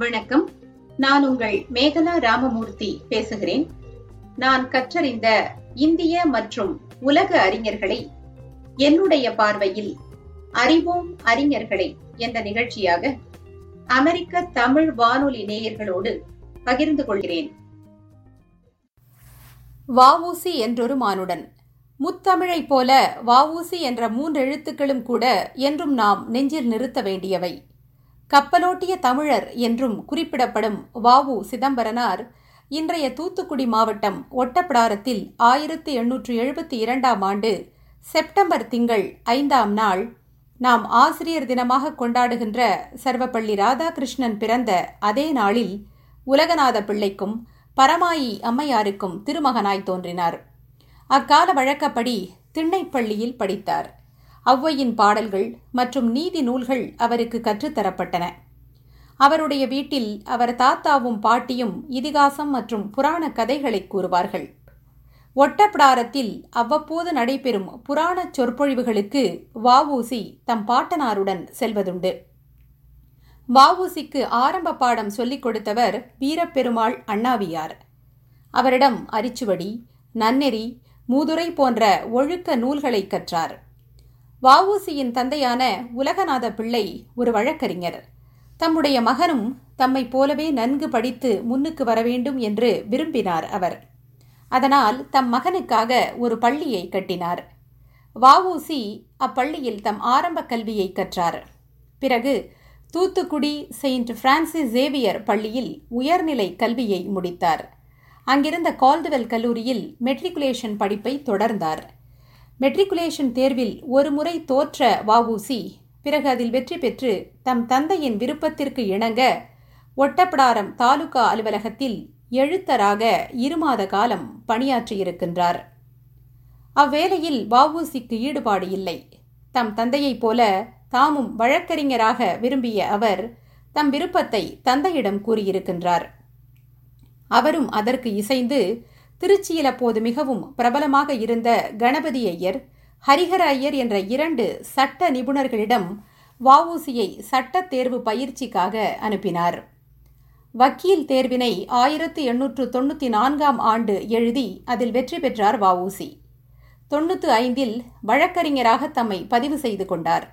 வணக்கம். நான் உங்கள் மேகலா ராமமூர்த்தி பேசுகிறேன். நான் கற்றறிந்த இந்திய மற்றும் உலக அறிஞர்களை என்னுடைய பார்வையில் அறிவோம் அறிஞர்களை என்ற நிகழ்ச்சியாக அமெரிக்க தமிழ் வானொலி நேயர்களோடு பகிர்ந்து கொள்கிறேன். வஉசி என்றொரு மானுடன். முத்தமிழைப் போல வஉசி என்ற மூன்றெழுத்துக்களும் கூட என்றும் நாம் நெஞ்சில் நிறுத்த வேண்டியவை. கப்பலோட்டிய தமிழர் என்றும் குறிப்பிடப்படும் வாவு சிதம்பரனார் இன்றைய தூத்துக்குடி மாவட்டம் ஒட்டப்பிடாரத்தில் ஆயிரத்தி எண்ணூற்று எழுபத்தி இரண்டாம் ஆண்டு செப்டம்பர் திங்கள் ஐந்தாம் நாள் நாம் ஆசிரியர் தினமாக கொண்டாடுகின்ற சர்வப்பள்ளி ராதாகிருஷ்ணன் பிறந்த அதே நாளில் உலகநாத பிள்ளைக்கும் பரமாயி அம்மையாருக்கும் திருமகனாய் தோன்றினார். அக்கால வழக்கப்படி திண்ணைப்பள்ளியில் படித்தார். ஔவையின் பாடல்கள் மற்றும் நீதி நூல்கள் அவருக்கு கற்றுத்தரப்பட்டன. அவருடைய வீட்டில் அவர் தாத்தாவும் பாட்டியும் இதிகாசம் மற்றும் புராண கதைகளை கூறுவார்கள். ஒட்டப்பிடாரத்தில் அவ்வப்போது நடைபெறும் புராணச் சொற்பொழிவுகளுக்கு வஉசி தம் பாட்டனாருடன் செல்வதுண்டு. வஉசிக்கு ஆரம்ப பாடம் சொல்லிக் கொடுத்தவர் வீரப்பெருமாள் அண்ணாவியார். அவரிடம் அரிச்சுவடி நன்னெறி மூதுரை போன்ற ஒழுக்க நூல்களை கற்றார். வவுசியின் தந்தையான உலகநாத பிள்ளை ஒரு வழக்கறிஞர். தம்முடைய மகனும் தம்மைப் போலவே நன்கு படித்து முன்னுக்கு வர வேண்டும் என்று விரும்பினார் அவர். அதனால் தம் மகனுக்காக ஒரு பள்ளியை கட்டினார். வவுசி அப்பள்ளியில் தம் ஆரம்ப கல்வியை கற்றார். பிறகு தூத்துக்குடி செயின்ட் பிரான்சிஸ் சேவியர் பள்ளியில் உயர்நிலை கல்வியை முடித்தார். அங்கிருந்த கால்டுவெல் கல்லூரியில் மெட்ரிகுலேஷன் படிப்பை தொடர்ந்தார். மெட்ரிகுலேஷன் தேர்வில் ஒரு முறை தோற்ற வஉசி பிறகு அதில் வெற்றி பெற்று தம் தந்தையின் விருப்பத்திற்கு இணங்க ஒட்டப்பிடாரம் தாலுகா அலுவலகத்தில் எழுத்தராக இருமாத காலம் பணியாற்றியிருக்கின்றார். அவ்வேளையில் வஉசிக்கு ஈடுபாடு இல்லை. தம் தந்தையைப் போல தாமும் வழக்கறிஞராக விரும்பிய அவர் தம் விருப்பத்தை தந்தையிடம் கூறியிருக்கின்றார். அவரும் அதற்கு இசைந்து திருச்சியில் அப்போது மிகவும் பிரபலமாக இருந்த கணபதி ஐயர் ஹரிஹர ஐயர் என்ற இரண்டு சட்ட நிபுணர்களிடம் வஉசியை சட்ட தேர்வு பயிற்சிக்காக அனுப்பினார். வக்கீல் தேர்வினை ஆயிரத்து எண்ணூற்று தொண்ணூற்றி நான்காம் ஆண்டு எழுதி அதில் வெற்றி பெற்றார் வஉசி. தொண்ணூற்று ஐந்தில் வழக்கறிஞராக தம்மை பதிவு செய்து கொண்டார்.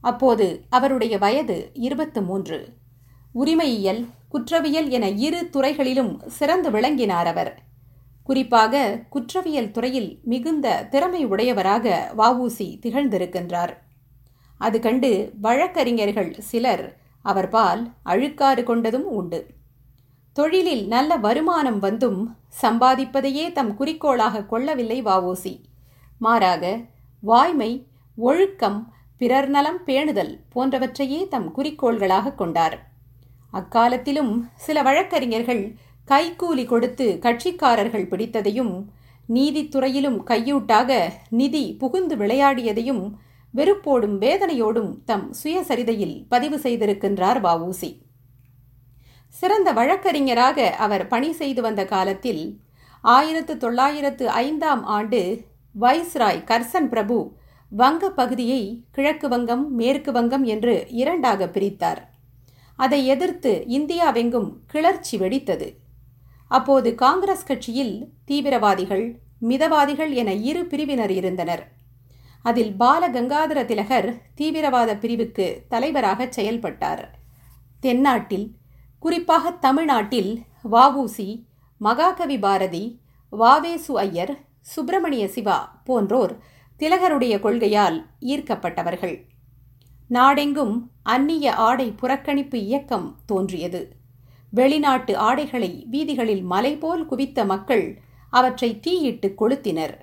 அப்போது அவருடைய வயது இருபத்து மூன்று. உரிமையியல் குற்றவியல் என இரு துறைகளிலும் சிறந்து விளங்கினார் அவர். குறிப்பாக குற்றவியல் துறையில் மிகுந்த திறமை உடையவராக வஉசி திகழ்ந்திருக்கின்றார். அது கண்டு வழக்கறிஞர்கள் சிலர் அவர் பால் அழுக்காறு கொண்டதும் உண்டு. தொழிலில் நல்ல வருமானம் வந்தும் சம்பாதிப்பதையே தம் குறிக்கோளாக கொள்ளவில்லை வாவோசி மாறாக வாய்மை ஒழுக்கம் பிறர் நலம் பேணுதல் போன்றவற்றையே தம் குறிக்கோள்களாக கொண்டார். அக்காலத்திலும் சில வழக்கறிஞர்கள் கைக்கூலி கொடுத்து கட்சிக்காரர்கள் பிடித்ததையும் நீதித்துறையிலும் கையூட்டாக நிதி புகுந்து விளையாடியதையும் வெறுப்போடும் வேதனையோடும் தம் சுயசரிதையில் பதிவு செய்திருக்கின்றார் வவுசி சிறந்த வழக்கறிஞராக அவர் பணி செய்து வந்த காலத்தில் ஆயிரத்து தொள்ளாயிரத்து ஐந்தாம் ஆண்டு வைஸ்ராய் கர்சன் பிரபு வங்க பகுதியை கிழக்கு வங்கம் மேற்கு வங்கம் என்று இரண்டாக பிரித்தார். அதை எதிர்த்து இந்தியாவெங்கும் கிளர்ச்சி வெடித்தது. அப்போது காங்கிரஸ் கட்சியில் தீவிரவாதிகள் மிதவாதிகள் என இரு பிரிவினர் இருந்தனர். அதில் பால கங்காதர திலகர் தீவிரவாத பிரிவுக்கு தலைவராக செயல்பட்டார். தென்னாட்டில் குறிப்பாக தமிழ்நாட்டில் வஉசி மகாகவி பாரதி வாவேசு ஐயர் சுப்பிரமணிய சிவா போன்றோர் திலகருடைய கொள்கையால் ஈர்க்கப்பட்டவர்கள். நாடெங்கும் அந்நிய ஆடை புறக்கணிப்பு இயக்கம் தோன்றியது. வெளிநாட்டு ஆடைகளை வீதிகளில் மலை போல் குவித்த மக்கள் அவற்றை தீயிட்டு கொளுத்தினர்.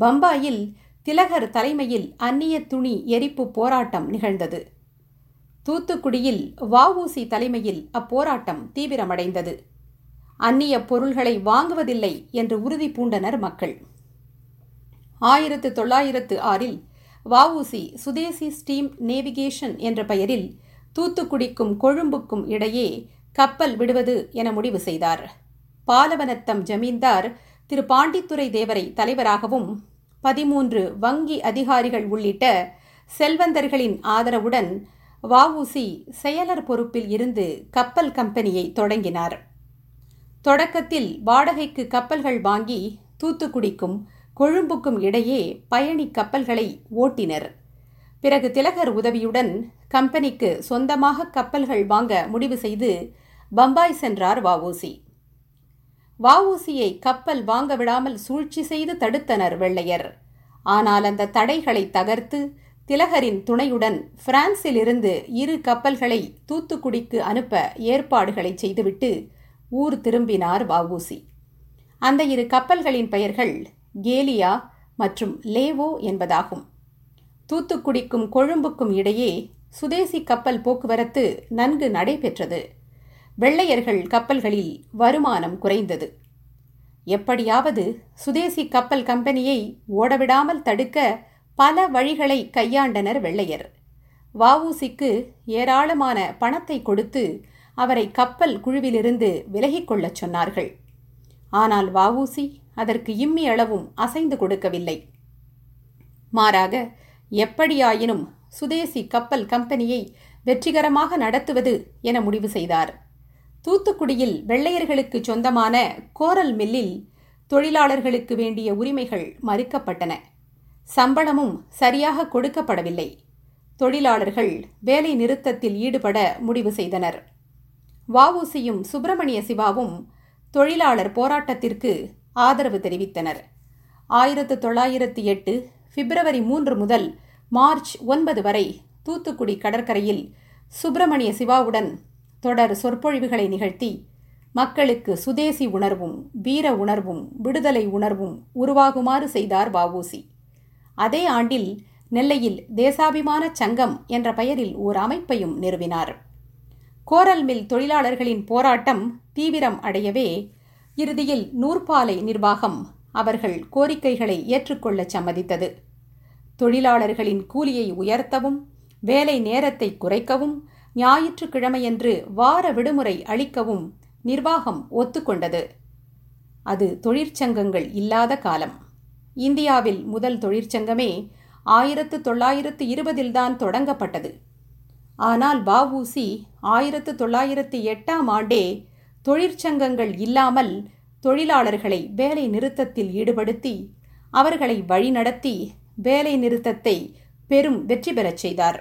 பம்பாயில் திலகர் தலைமையில் அந்நிய துணி எரிப்பு போராட்டம் நிகழ்ந்தது. தூத்துக்குடியில் வஉசி தலைமையில் அப்போராட்டம் தீவிரமடைந்தது. அந்நிய பொருள்களை வாங்குவதில்லை என்று உறுதி பூண்டனர் மக்கள். ஆயிரத்து தொள்ளாயிரத்து ஆறில் வஉசி சுதேசி ஸ்டீம் நேவிகேஷன் என்ற பெயரில் தூத்துக்குடிக்கும் கொழும்புக்கும் இடையே கப்பல் விடுவது என முடிவு செய்தார். பாலவனத்தம் ஜமீன்தார் திரு பாண்டித்துரை தேவரை தலைவராகவும் பதிமூன்று வங்கி அதிகாரிகள் உள்ளிட்ட செல்வந்தர்களின் ஆதரவுடன் வஉசி செயலர் பொறுப்பில் இருந்து கப்பல் கம்பெனியை தொடங்கினார். தொடக்கத்தில் வாடகைக்கு கப்பல்கள் வாங்கி தூத்துக்குடிக்கும் கொழும்புக்கும் இடையே பயணி கப்பல்களை ஓட்டினர். பிறகு திலகர் உதவியுடன் கம்பெனிக்கு சொந்தமாக கப்பல்கள் வாங்க முடிவு செய்து பம்பாய் சென்றார் வஉசி. வஉசியை கப்பல் வாங்க விடாமல் சூழ்ச்சி செய்து தடுத்தனர் வெள்ளையர். ஆனால் அந்த தடைகளை தகர்த்து திலகரின் துணையுடன் பிரான்சிலிருந்து இரு கப்பல்களை தூத்துக்குடிக்கு அனுப்ப ஏற்பாடுகளை செய்துவிட்டு ஊர் திரும்பினார் வஉசி. அந்த இரு கப்பல்களின் பெயர்கள் கேலியா மற்றும் லேவோ என்பதாகும். தூத்துக்குடிக்கும் கொழும்புக்கும் இடையே சுதேசி கப்பல் போக்குவரத்து நன்கு நடைபெற்றது. வெள்ளையர்கள் கப்பல்களில் வருமானம் குறைந்தது. எப்படியாவது சுதேசி கப்பல் கம்பெனியை ஓடவிடாமல் தடுக்க பல வழிகளை கையாண்டனர் வெள்ளையர். வவுசிக்கு ஏராளமான பணத்தை கொடுத்து அவரை கப்பல் குழுவிலிருந்து விலகிக் கொள்ளச் சொன்னார்கள். ஆனால் வவுசி அதற்கு இம்மி அளவும் அசைந்து கொடுக்கவில்லை. மாறாக எப்படியாயினும் சுதேசி கப்பல் கம்பெனியை வெற்றிகரமாக நடத்துவது என முடிவு செய்தார். தூத்துக்குடியில் வெள்ளையர்களுக்கு சொந்தமான கோரல் மில்லில் தொழிலாளர்களுக்கு வேண்டிய உரிமைகள் மறுக்கப்பட்டன. சம்பளமும் சரியாக கொடுக்கப்படவில்லை. தொழிலாளர்கள் வேலை நிறுத்தத்தில் ஈடுபட முடிவு செய்தனர். வஉசியும் சுப்பிரமணிய சிவாவும் தொழிலாளர் போராட்டத்திற்கு ஆதரவு தெரிவித்தனர். ஆயிரத்து தொள்ளாயிரத்தி எட்டு பிப்ரவரி மூன்று முதல் மார்ச் ஒன்பது வரை தூத்துக்குடி கடற்கரையில் சுப்பிரமணிய சிவாவுடன் தொடர் சொற்பொழிவுகளை நிகழ்த்தி மக்களுக்கு சுதேசி உணர்வும் வீர உணர்வும் விடுதலை உணர்வும் உருவாகுமாறு செய்தார் வவுசி அதே ஆண்டில் நெல்லையில் தேசாபிமான சங்கம் என்ற பெயரில் ஓர் அமைப்பையும் நிறுவினார். கோரல் மில் தொழிலாளர்களின் போராட்டம் தீவிரம் அடையவே இறுதியில் நூற்பாலை நிர்வாகம் அவர்கள் கோரிக்கைகளை ஏற்றுக்கொள்ள சம்மதித்தது. தொழிலாளர்களின் கூலியை உயர்த்தவும் வேலை நேரத்தை குறைக்கவும் ஞாயிற்றுக்கிழமையன்று வார விடுமுறை அளிக்கவும் நிர்வாகம் ஒத்துக்கொண்டது. அது தொழிற்சங்கங்கள் இல்லாத காலம். இந்தியாவில் முதல் தொழிற்சங்கமே ஆயிரத்து தொள்ளாயிரத்து இருபதில்தான் தொடங்கப்பட்டது. ஆனால் வஉசி ஆயிரத்து தொள்ளாயிரத்து எட்டாம் ஆண்டே தொழிற்சங்கங்கள் இல்லாமல் தொழிலாளர்களை வேலை நிறுத்தத்தில் ஈடுபடுத்தி அவர்களை வழிநடத்தி வேலை நிறுத்தத்தை பெரும் வெற்றி பெறச் செய்தார்.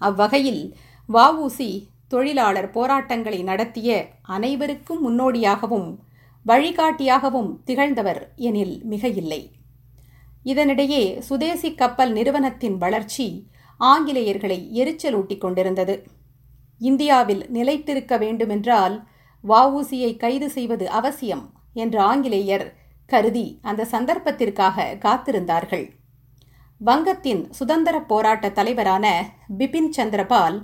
அவ்வகையில் வஉசி தொழிலாளர் போராட்டங்களை நடத்திய அனைவருக்கும் முன்னோடியாகவும் வழிகாட்டியாகவும் திகழ்ந்தவர் எனில் மிக இல்லை இதனிடையே சுதேசி கப்பல் நிறுவனத்தின் வளர்ச்சி ஆங்கிலேயர்களை எரிச்சலூட்டிக் கொண்டிருந்தது. இந்தியாவில் நிலைத்திருக்க வேண்டுமென்றால் வஉசியை கைது செய்வது அவசியம் என்று ஆங்கிலேயர் கருதி அந்த சந்தர்ப்பத்திற்காக காத்திருந்தார்கள். வங்கத்தின் சுதந்திர போராட்ட தலைவரான பிபின் சந்திரபால்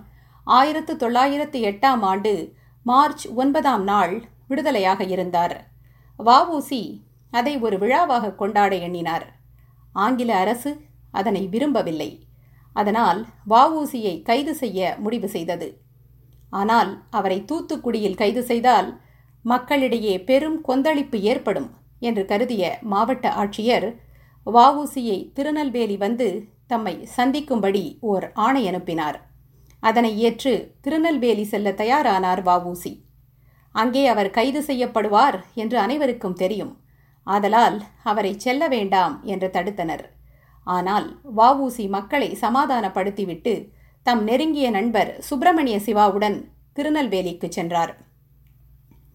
ஆயிரத்து தொள்ளாயிரத்து எட்டாம் ஆண்டு மார்ச் ஒன்பதாம் நாள் விடுதலையாக இருந்தார். வஉசி அதை ஒரு விழாவாக கொண்டாட எண்ணினார். ஆங்கில அரசு அதனை விரும்பவில்லை. அதனால் வஉசியை கைது செய்ய முடிவு செய்தது. ஆனால் அவரை தூத்துக்குடியில் கைது செய்தால் மக்களிடையே பெரும் கொந்தளிப்பு ஏற்படும் என்று கருதிய மாவட்ட ஆட்சியர் வஉசியை திருநெல்வேலி வந்து தம்மை சந்திக்கும்படி ஓர் ஆணை அனுப்பினார். அதனை ஏற்று திருநெல்வேலி செல்ல தயாரானார் வஉசி. அங்கே அவர் கைது செய்யப்படுவார் என்று அனைவருக்கும் தெரியும். ஆதலால் அவரை செல்ல வேண்டாம் என்று தடுத்தனர். ஆனால் வஉசி மக்களை சமாதானப்படுத்திவிட்டு தம் நெருங்கிய நண்பர் சுப்பிரமணிய சிவாவுடன் திருநெல்வேலிக்கு சென்றார்.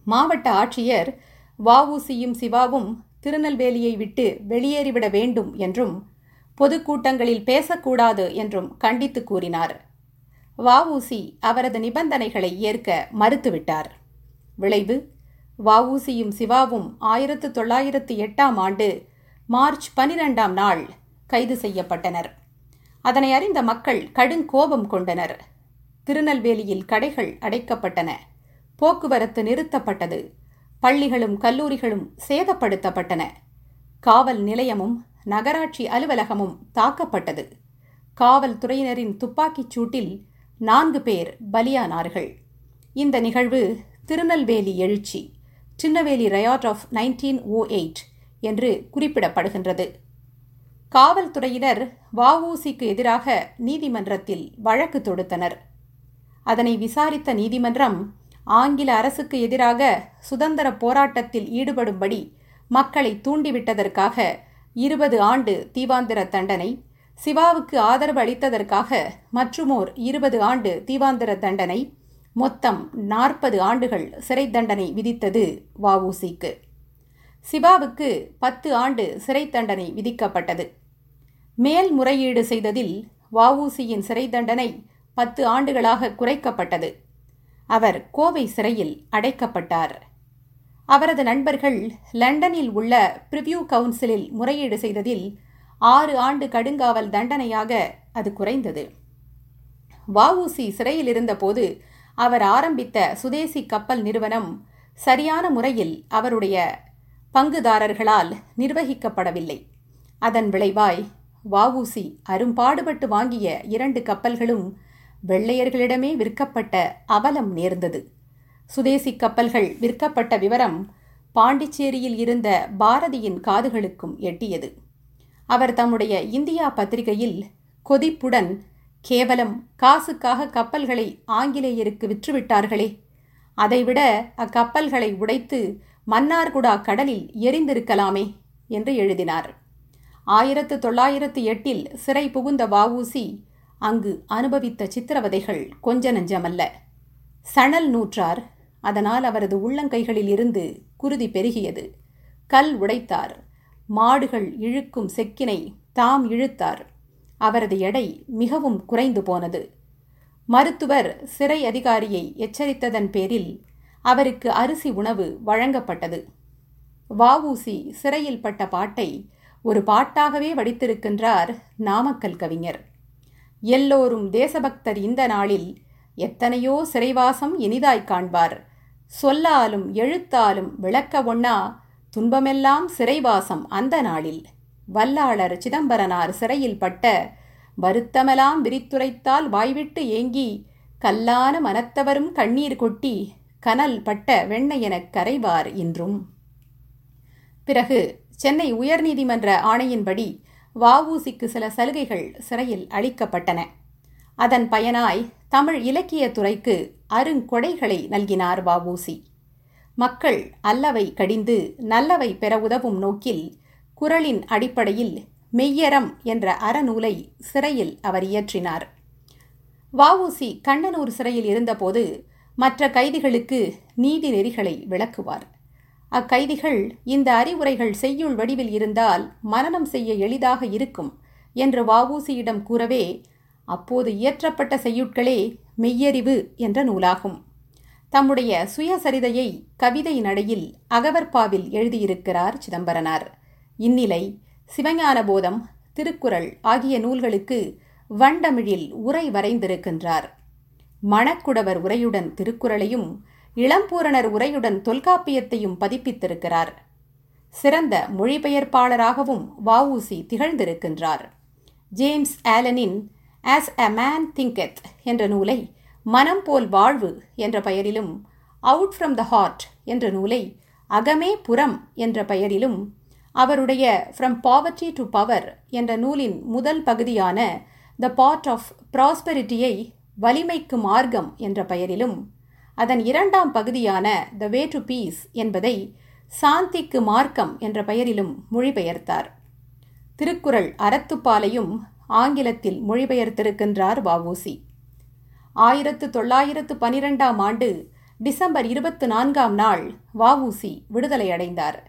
மாவட்ட ஆட்சியர் வஉசியும் சிவாவும் திருநெல்வேலியை விட்டு வெளியேறிவிட வேண்டும் என்றும் பொதுக்கூட்டங்களில் பேசக்கூடாது என்றும் கண்டித்து கூறினார். வஉசி அவரது நிபந்தனைகளை ஏற்க மறுத்துவிட்டார். விளைவு வஉசியும் சிவாவும் ஆயிரத்து தொள்ளாயிரத்து எட்டாம் ஆண்டு மார்ச் பனிரெண்டாம் நாள் கைது செய்யப்பட்டனர். அதனை அறிந்த மக்கள் கடுங்கோபம் கொண்டனர். திருநெல்வேலியில் கடைகள் அடைக்கப்பட்டன. போக்குவரத்து நிறுத்தப்பட்டது. பள்ளிகளும் கல்லூரிகளும் சேதப்படுத்தப்பட்டன. காவல் நிலையமும் நகராட்சி அலுவலகமும் தாக்கப்பட்டது. காவல்துறையினரின் துப்பாக்கிச் சூட்டில் நான்கு பேர் பலியானார்கள். இந்த நிகழ்வு திருநெல்வேலி எழுச்சி Tinnevelly riot of nineteen O eight என்று குறிப்பிடப்படுகின்றது. காவல்துறையினர் வஉசிக்கு எதிராக நீதிமன்றத்தில் வழக்கு தொடுத்தனர். அதனை விசாரித்த நீதிமன்றம் ஆங்கில அரசுக்கு எதிராக சுதந்திர போராட்டத்தில் ஈடுபடும்படி மக்களை தூண்டிவிட்டதற்காக இருபது ஆண்டு தீவாந்திர தண்டனை சிவாவுக்கு ஆதரவு அளித்ததற்காக மற்றுமோர் இருபது ஆண்டு தீவாந்திர தண்டனை மொத்தம் நாற்பது ஆண்டுகள் சிறை தண்டனை விதித்தது வஉசிக்கு சிவாவுக்கு பத்து ஆண்டு சிறை தண்டனை விதிக்கப்பட்டது. மேல்முறையீடு செய்ததில் வஉசியின் சிறை தண்டனை பத்து ஆண்டுகளாக குறைக்கப்பட்டது. அவர் கோவை சிறையில் அடைக்கப்பட்டார். அவரது நண்பர்கள் லண்டனில் உள்ள பிரிவியூ கவுன்சிலில் முறையீடு செய்ததில் ஆறு ஆண்டு கடுங்காவல் தண்டனையாக அது குறைந்தது. வஉசி சிறையில் இருந்தபோது அவர் ஆரம்பித்த சுதேசி கப்பல் நிறுவனம் சரியான முறையில் அவருடைய பங்குதாரர்களால் நிர்வகிக்கப்படவில்லை. அதன் விளைவாய் வஉசி அரும்பாடுபட்டு வாங்கிய இரண்டு கப்பல்களும் வெள்ளையர்களிடமே விற்கப்பட்ட அவலம் நேர்ந்தது. சுதேசி கப்பல்கள் விற்கப்பட்ட விவரம் பாண்டிச்சேரியில் இருந்த பாரதியின் காதுகளுக்கும் எட்டியது. அவர் தம்முடைய இந்தியா பத்திரிகையில் கொதிப்புடன் கேவலம் காசுக்காக கப்பல்களை ஆங்கிலேயருக்கு விற்றுவிட்டார்களே. அதைவிட அக்கப்பல்களை உடைத்து மன்னார்குடா கடலில் எரிந்திருக்கலாமே என்று எழுதினார். ஆயிரத்து தொள்ளாயிரத்து எட்டில் சிறை புகுந்த வஉசி அங்கு அனுபவித்த சித்திரவதைகள் கொஞ்ச நஞ்சமல்ல. சணல் நூற்றார் அதனால் அவரது உள்ளங்கைகளில் இருந்து குருதி பெருகியது. கல் உடைத்தார். மாடுகள் இழுக்கும் செக்கினை தாம் இழுத்தார். அவரது எடை மிகவும் குறைந்து போனது. மருத்துவர் சிறை அதிகாரியை எச்சரித்ததன் பேரில் அவருக்கு அரிசி உணவு வழங்கப்பட்டது. வஉசி சிறையில் பட்ட பாட்டை ஒரு பாட்டாகவே வடித்திருக்கின்றார் நாமக்கல் கவிஞர். எல்லோரும் தேசபக்தர் இந்த நாளில் எத்தனையோ சிறைவாசம் இனிதாய் காண்பார். சொல்லாலும் எழுத்தாலும் விளக்க ஒண்ணா துன்பமெல்லாம் சிறைவாசம் அந்த நாளில். வல்லாளர் சிதம்பரனார் சிறையில் பட்ட வருத்தமெல்லாம் விரித்துரைத்தால் வாய்விட்டு ஏங்கி கல்லான மனத்தவரும் கண்ணீர் கொட்டி கனல் பட்ட வெண்ணையெனக் கரைவார் இன்றும். பிறகு சென்னை உயர்நீதிமன்ற ஆணையின்படி வஉசிக்கு சில சலுகைகள் சிறையில் அளிக்கப்பட்டன. அதன் பயனாய் தமிழ் இலக்கியத் துறைக்கு அருங்கொடைகளை நல்கினார் வஉசி. மக்கள் அல்லவை கடிந்து நல்லவை பெற உதவும் நோக்கில் குரலின் அடிப்படையில் மெய்யரம் என்ற அறநூலை சிறையில் அவர் இயற்றினார். வஉசி கண்ணனூர் சிறையில் இருந்தபோது மற்ற கைதிகளுக்கு நீதி நெறிகளை விளக்குவார். அக்கைதிகள் இந்த அறிவுரைகள் செய்யுள் வடிவில் இருந்தால் மரணம் செய்ய எளிதாக இருக்கும் என்று வஉசியிடம் கூறவே அப்போது இயற்றப்பட்ட செய்யுட்களே மெய்யறிவு என்ற நூலாகும். தம்முடைய சுயசரிதையை கவிதை நடையில் அகவற்பாவில் எழுதியிருக்கிறார் சிதம்பரனார். இந்நிலை சிவஞான போதம் திருக்குறள் ஆகிய நூல்களுக்கு வண்டமிழில் உரை வரைந்திருக்கின்றார். மணக்குடவர் உரையுடன் திருக்குறளையும் இளம்பூரணர் உரையுடன் தொல்காப்பியத்தையும் பதிப்பித்திருக்கிறார். சிறந்த மொழிபெயர்ப்பாளராகவும் வஉசி திகழ்ந்திருக்கின்றார். ஜேம்ஸ் ஆலனின் ஆஸ் அ மேன் திங்கெத் என்ற நூலை மனம் போல் வாழ்வு என்ற பெயரிலும் அவுட் ஃப்ரம் த ஹார்ட் என்ற நூலை அகமே புறம் என்ற பெயரிலும் அவருடைய ஃப்ரம் பாவர்ட்டி டு பவர் என்ற நூலின் முதல் பகுதியான த பார்ட் ஆஃப் ப்ராஸ்பெரிட்டியை வலிமைக்கு மார்க்கம் என்ற பெயரிலும் அதன் இரண்டாம் பகுதியான த வே டு பீஸ் என்பதை சாந்திக்கு மார்க்கம் என்ற பெயரிலும் மொழிபெயர்த்தார். திருக்குறள் அறத்துப்பாலையும் ஆங்கிலத்தில் மொழிபெயர்த்திருக்கின்றார் வவுசி ஆயிரத்து தொள்ளாயிரத்து பனிரெண்டாம் ஆண்டு டிசம்பர் இருபத்து நான்காம் நாள் வஉசி விடுதலை அடைந்தார்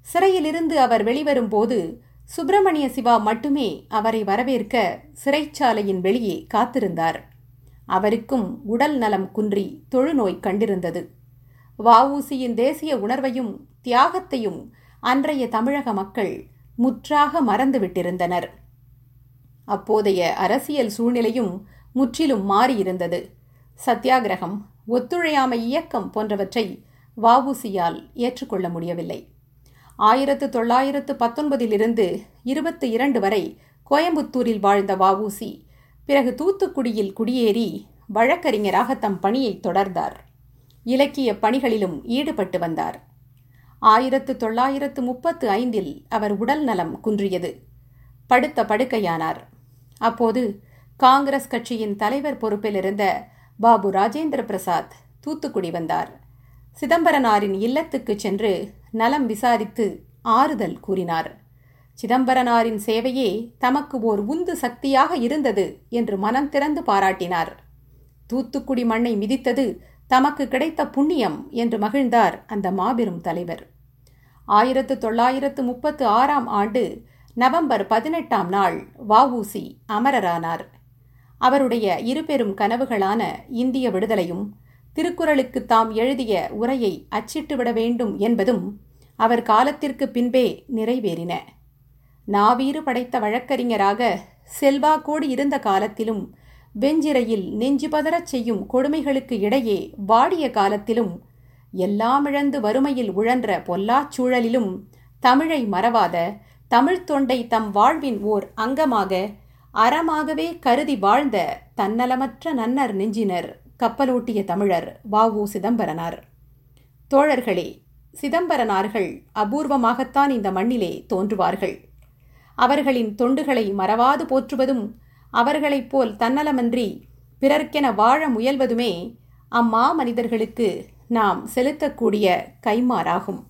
சிறையிலிருந்து அவர் வெளிவரும்போது சுப்பிரமணிய சிவா மட்டுமே அவரை வரவேற்க சிறைச்சாலையின் வெளியே காத்திருந்தார். அவருக்கும் உடல் நலம் குன்றி தொழுநோய் கண்டிருந்தது. வஉசியின் தேசிய உணர்வையும் தியாகத்தையும் அன்றைய தமிழக மக்கள் முற்றாக மறந்துவிட்டிருந்தனர். அப்போதைய அரசியல் சூழ்நிலையும் முற்றிலும் மாறியிருந்தது. சத்தியாகிரகம் ஒத்துழையாமை இயக்கம் போன்றவற்றை வஉசியால் ஏற்றுக்கொள்ள முடியவில்லை. ஆயிரத்து தொள்ளாயிரத்து பத்தொன்பதிலிருந்து இருபத்தி இரண்டு வரை கோயம்புத்தூரில் வாழ்ந்த வஉசி பிறகு தூத்துக்குடியில் குடியேறி வழக்கறிஞராக தம் பணியை தொடர்ந்தார். இலக்கிய பணிகளிலும் ஈடுபட்டு வந்தார். ஆயிரத்து தொள்ளாயிரத்து முப்பத்து ஐந்தில் அவர் உடல் நலம் குன்றியது. படுத்த படுக்கையானார். அப்போது காங்கிரஸ் கட்சியின் தலைவர் பொறுப்பில் இருந்த பாபு ராஜேந்திர பிரசாத் தூத்துக்குடி வந்தார். சிதம்பரனாரின் இல்லத்துக்கு சென்று நலம் விசாரித்து ஆறுதல் கூறினார். சிதம்பரனாரின் சேவையே தமக்கு ஓர் உந்து சக்தியாக இருந்தது என்று மனம் திறந்து பாராட்டினார். தூத்துக்குடி மண்ணை மிதித்தது தமக்கு கிடைத்த புண்ணியம் என்று மகிழ்ந்தார் அந்த மாபெரும் தலைவர். ஆயிரத்து தொள்ளாயிரத்து முப்பத்து ஆறாம் ஆண்டு நவம்பர் பதினெட்டாம் நாள் வஉசி அமரரானார். அவருடைய இருபெரும் கனவுகளான இந்திய விடுதலையும் திருக்குறளுக்கு தாம் எழுதிய உரையை அச்சிட்டுவிட வேண்டும் என்பதும் அவர் காலத்திற்கு பின்பே நிறைவேறின. நாவீறு படைத்த வழக்கறிஞராக செல்வாக்கோடு இருந்த காலத்திலும் வெஞ்சிரையில் நெஞ்சு பதறச் செய்யும் கொடுமைகளுக்கு இடையே வாடிய காலத்திலும் எல்லாமிழந்து வறுமையில் உழன்ற பொல்லாச் சூழலிலும் தமிழை மறவாத தமிழ்த் தொண்டை தம் வாழ்வின் ஓர் அங்கமாக அறமாகவே கருதி வாழ்ந்த தன்னலமற்ற நன்னர் நெஞ்சினர் கப்பலோட்டிய தமிழர் வாவு சிதம்பரனார். தோழர்களே சிதம்பரனார்கள் அபூர்வமாகத்தான் இந்த மண்ணிலே தோன்றுவார்கள். அவர்களின் தொண்டுகளை மறவாது போற்றுவதும் அவர்களைப் போல் தன்னலமன்றி பிறர்க்கென வாழ முயல்வதுமே அம்மா மனிதர்களுக்கு நாம் செலுத்தக்கூடிய கைமாறாகும்